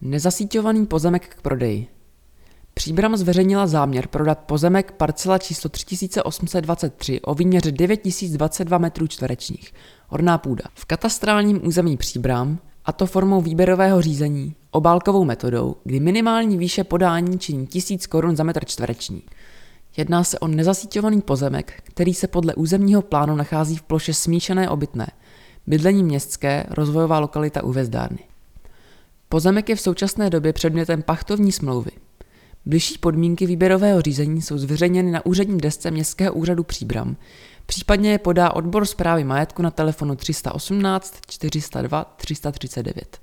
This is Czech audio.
Nezasíťovaný pozemek k prodeji. Příbram zveřejnila záměr prodat pozemek parcela číslo 3823 o výměře 9022 metrů čtverečních, orná půda. V katastrálním území Příbram, a to formou výběrového řízení, obálkovou metodou, kdy minimální výše podání činí 1000 korun za metr čtvereční. Jedná se o nezasíťovaný pozemek, který se podle územního plánu nachází v ploše smíšené obytné, bydlení městské, rozvojová lokalita u Vezdárny. Pozemek je v současné době předmětem pachtovní smlouvy. Bližší podmínky výběrového řízení jsou zveřejněny na úřední desce Městského úřadu Příbram, případně je podá odbor zprávy majetku na telefonu 318 402 339.